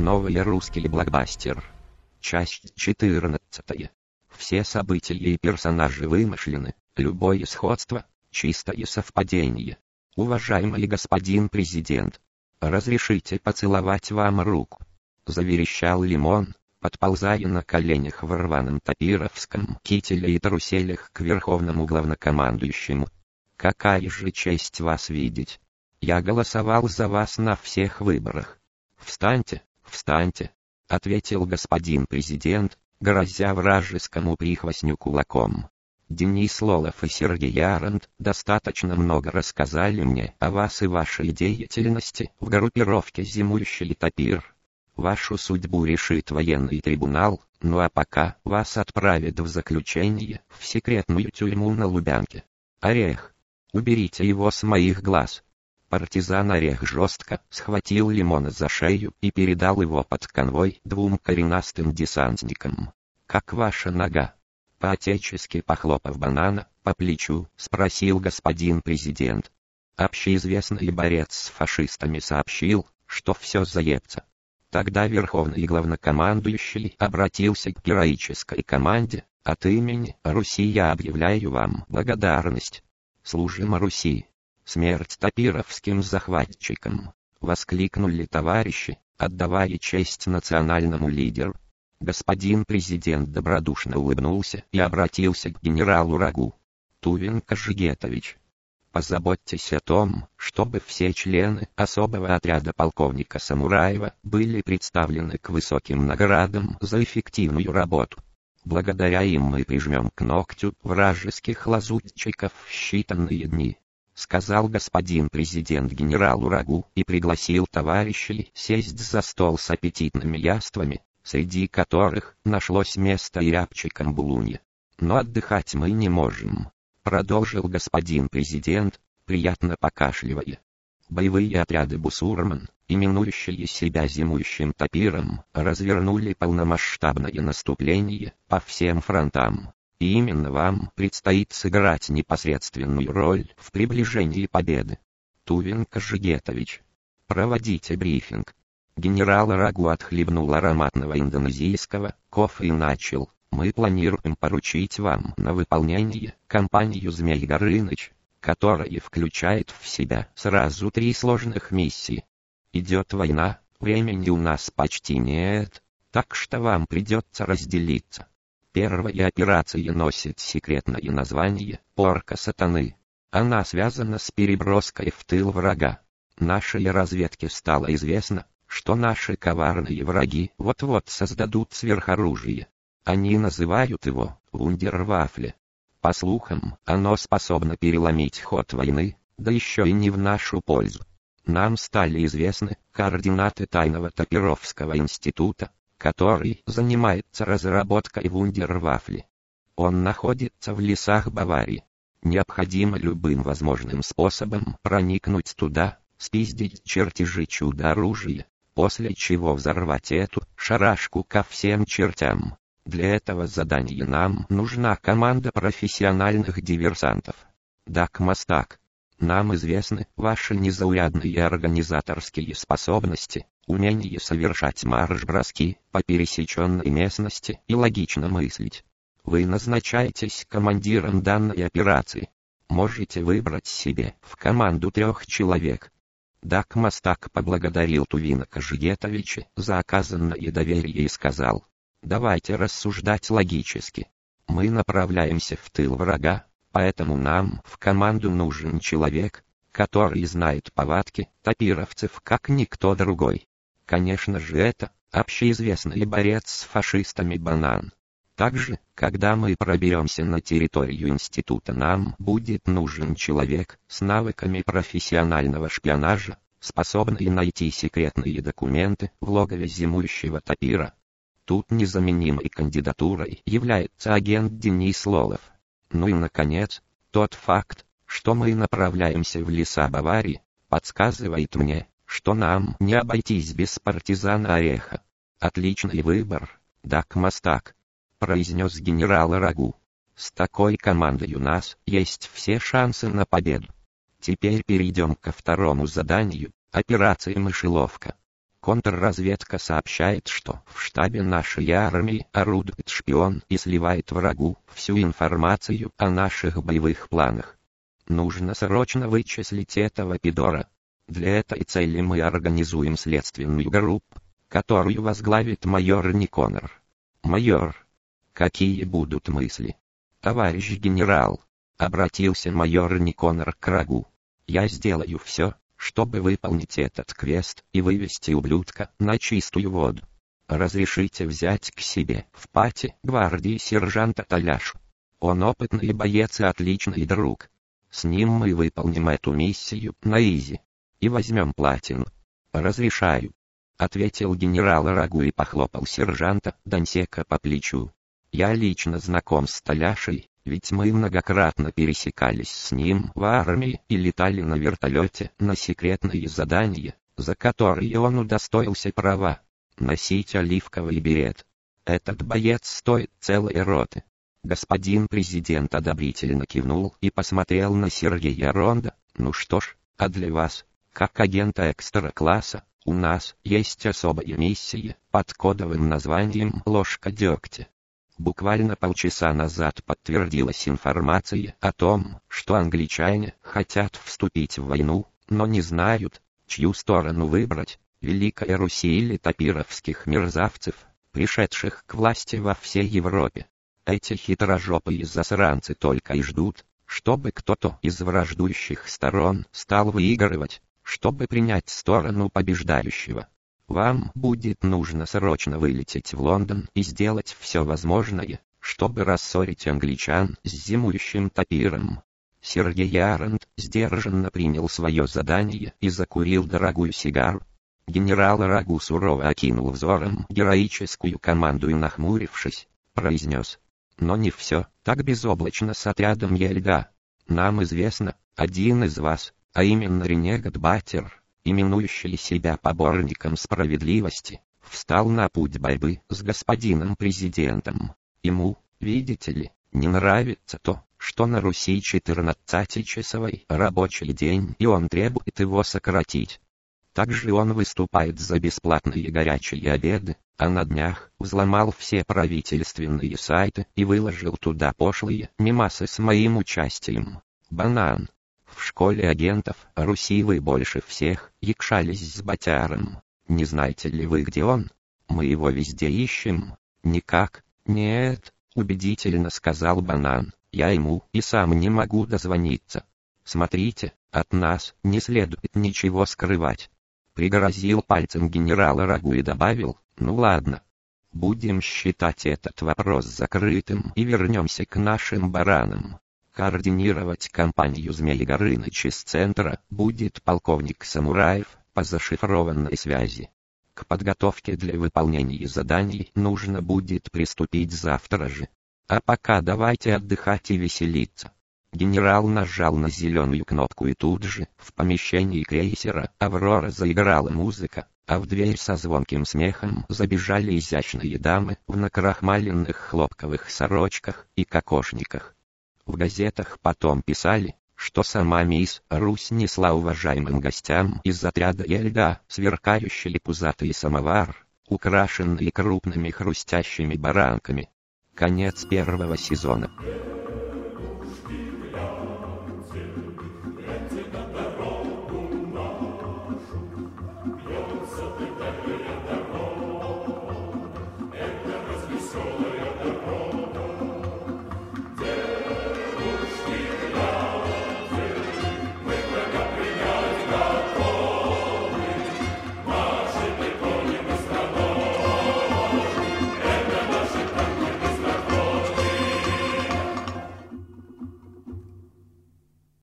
Новый русский блокбастер. Часть 14. Все события и персонажи вымышлены, любое сходство – чистое совпадение. Уважаемый господин президент, разрешите поцеловать вам руку. Заверещал Лимон, подползая на коленях в рваном топировском кителе и труселях к верховному главнокомандующему. Какая же честь вас видеть. Я голосовал за вас на всех выборах. Встаньте, встаньте, ответил господин президент, грозя вражескому прихвостню кулаком. Денис Лолов и Сергей Арант достаточно много рассказали мне о вас и вашей деятельности в группировке «Зимующий топир». Вашу судьбу решит военный трибунал, ну а пока вас отправят в заключение в секретную тюрьму на Лубянке. Орех. Уберите его с моих глаз. Партизан Орех жестко схватил Лимона за шею и передал его под конвой двум коренастым десантникам. «Как ваша нога?» По-отечески похлопав банана по плечу, спросил господин президент. Общеизвестный борец с фашистами сообщил, что все заебца. Тогда верховный главнокомандующий обратился к героической команде, от имени Руси я объявляю вам благодарность. Служим Руси. Смерть топировским захватчикам. Воскликнули товарищи, отдавая честь национальному лидеру. Господин президент добродушно улыбнулся и обратился к генералу Рагу. Тувин Кожегетович, позаботьтесь о том, чтобы все члены особого отряда полковника Самураева были представлены к высоким наградам за эффективную работу. Благодаря им мы прижмем к ногтю вражеских лазутчиков в считанные дни, сказал господин президент генералу Рагу и пригласил товарищей сесть за стол с аппетитными яствами, среди которых нашлось место и рябчикам булуни. Но отдыхать мы не можем, продолжил господин президент, приятно покашливая. Боевые отряды Бусурман, именующие себя зимующим топиром, развернули полномасштабное наступление по всем фронтам. И именно вам предстоит сыграть непосредственную роль в приближении победы. Тувин Кожегетович. Проводите брифинг. Генерал Рагу отхлебнул ароматного индонезийского кофе и начал. Мы планируем поручить вам на выполнение кампанию Змей Горыныч, которая включает в себя сразу три сложных миссии. Идет война, времени у нас почти нет, так что вам придется разделиться. Первая операция носит секретное название «Порка сатаны». Она связана с переброской в тыл врага. Нашей разведке стало известно, что наши коварные враги вот-вот создадут сверхоружие. Они называют его «Вундервафле». По слухам, оно способно переломить ход войны, да еще и не в нашу пользу. Нам стали известны координаты тайного Топировского института, который занимается разработкой вундервафли. Он находится в лесах Баварии. Необходимо любым возможным способом проникнуть туда, спиздить чертежи чудо-оружия, после чего взорвать эту шарашку ко всем чертям. Для этого задания нам нужна команда профессиональных диверсантов. Дак Мастак. Нам известны ваши незаурядные организаторские способности, умение совершать марш-броски по пересеченной местности и логично мыслить. Вы назначаетесь командиром данной операции. Можете выбрать себе в команду трех человек, Дак Мастак поблагодарил Тувина Кожиетовича за оказанное доверие и сказал, «Давайте рассуждать логически. Мы направляемся в тыл врага, поэтому нам в команду нужен человек, который знает повадки топировцев как никто другой. Конечно же это общеизвестный борец с фашистами Банан. Также, когда мы проберемся на территорию института нам будет нужен человек с навыками профессионального шпионажа, способный найти секретные документы в логове зимующего топира. Тут незаменимой кандидатурой является агент Денис Лолов. Ну и наконец, тот факт, что мы направляемся в леса Баварии, подсказывает мне, что нам не обойтись без партизана Ореха. Отличный выбор, Дак Мастак произнес генерал Рагу. С такой командой у нас есть все шансы на победу. Теперь перейдем ко второму заданию, операции «Мышеловка». Контрразведка сообщает, что в штабе нашей армии орудует шпион и сливает врагу всю информацию о наших боевых планах. Нужно срочно вычислить этого пидора. Для этой цели мы организуем следственную группу, которую возглавит майор Никонор. Майор, какие будут мысли? Товарищ генерал, обратился майор Никонор к Рагу. Я сделаю все, чтобы выполнить этот квест и вывести ублюдка на чистую воду. Разрешите взять к себе в пати гвардии сержанта Таляшу. Он опытный боец и отличный друг. С ним мы выполним эту миссию на изи. И возьмем платину. Разрешаю. Ответил генерал Рагу и похлопал сержанта Дансека по плечу. Я лично знаком с Таляшей, ведь мы многократно пересекались с ним в армии и летали на вертолете на секретные задания, за которые он удостоился права. Носить оливковый берет. Этот боец стоит целой роты. Господин президент одобрительно кивнул и посмотрел на Сергея Ронда. Ну что ж, а для вас, как агента экстра-класса, у нас есть особая миссия под кодовым названием «Ложка дегтя». Буквально полчаса назад подтвердилась информация о том, что англичане хотят вступить в войну, но не знают, чью сторону выбрать, Великая Руси или топировских мерзавцев, пришедших к власти во всей Европе. Эти хитрожопые засранцы только и ждут, чтобы кто-то из враждующих сторон стал выигрывать, чтобы принять сторону побеждающего. Вам будет нужно срочно вылететь в Лондон и сделать все возможное, чтобы рассорить англичан с зимующим топиром. Сергей Арент сдержанно принял свое задание и закурил дорогую сигару. Генерал Рагу сурово окинул взором героическую команду и нахмурившись, произнес. Но не все, так безоблачно с отрядом Ельда. Нам известно, один из вас, а именно Ренегат Батер, именующий себя поборником справедливости, встал на путь борьбы с господином президентом. Ему, видите ли, не нравится то, что на Руси 14-часовой рабочий день и он требует его сократить. Также он выступает за бесплатные горячие обеды, а на днях взломал все правительственные сайты и выложил туда пошлые мемасы с моим участием. Банан, в школе агентов Руси вы больше всех якшались с Батяром. Не знаете ли вы, где он? Мы его везде ищем. Никак. Нет, убедительно сказал Банан. Я ему и сам не могу дозвониться. Смотрите, от нас не следует ничего скрывать. Пригрозил пальцем генерала Рагу и добавил, ну ладно. Будем считать этот вопрос закрытым и вернемся к нашим баранам. Координировать кампанию Змеи Горыныч из центра будет полковник Самураев по зашифрованной связи. К подготовке для выполнения заданий нужно будет приступить завтра же. А пока давайте отдыхать и веселиться. Генерал нажал на зеленую кнопку и тут же, в помещении крейсера, Аврора заиграла музыка, а в дверь со звонким смехом забежали изящные дамы в накрахмаленных хлопковых сорочках и кокошниках. В газетах потом писали, что сама мисс Русь несла уважаемым гостям из отряда Ельда сверкающий пузатый самовар, украшенный крупными хрустящими баранками. Конец первого сезона.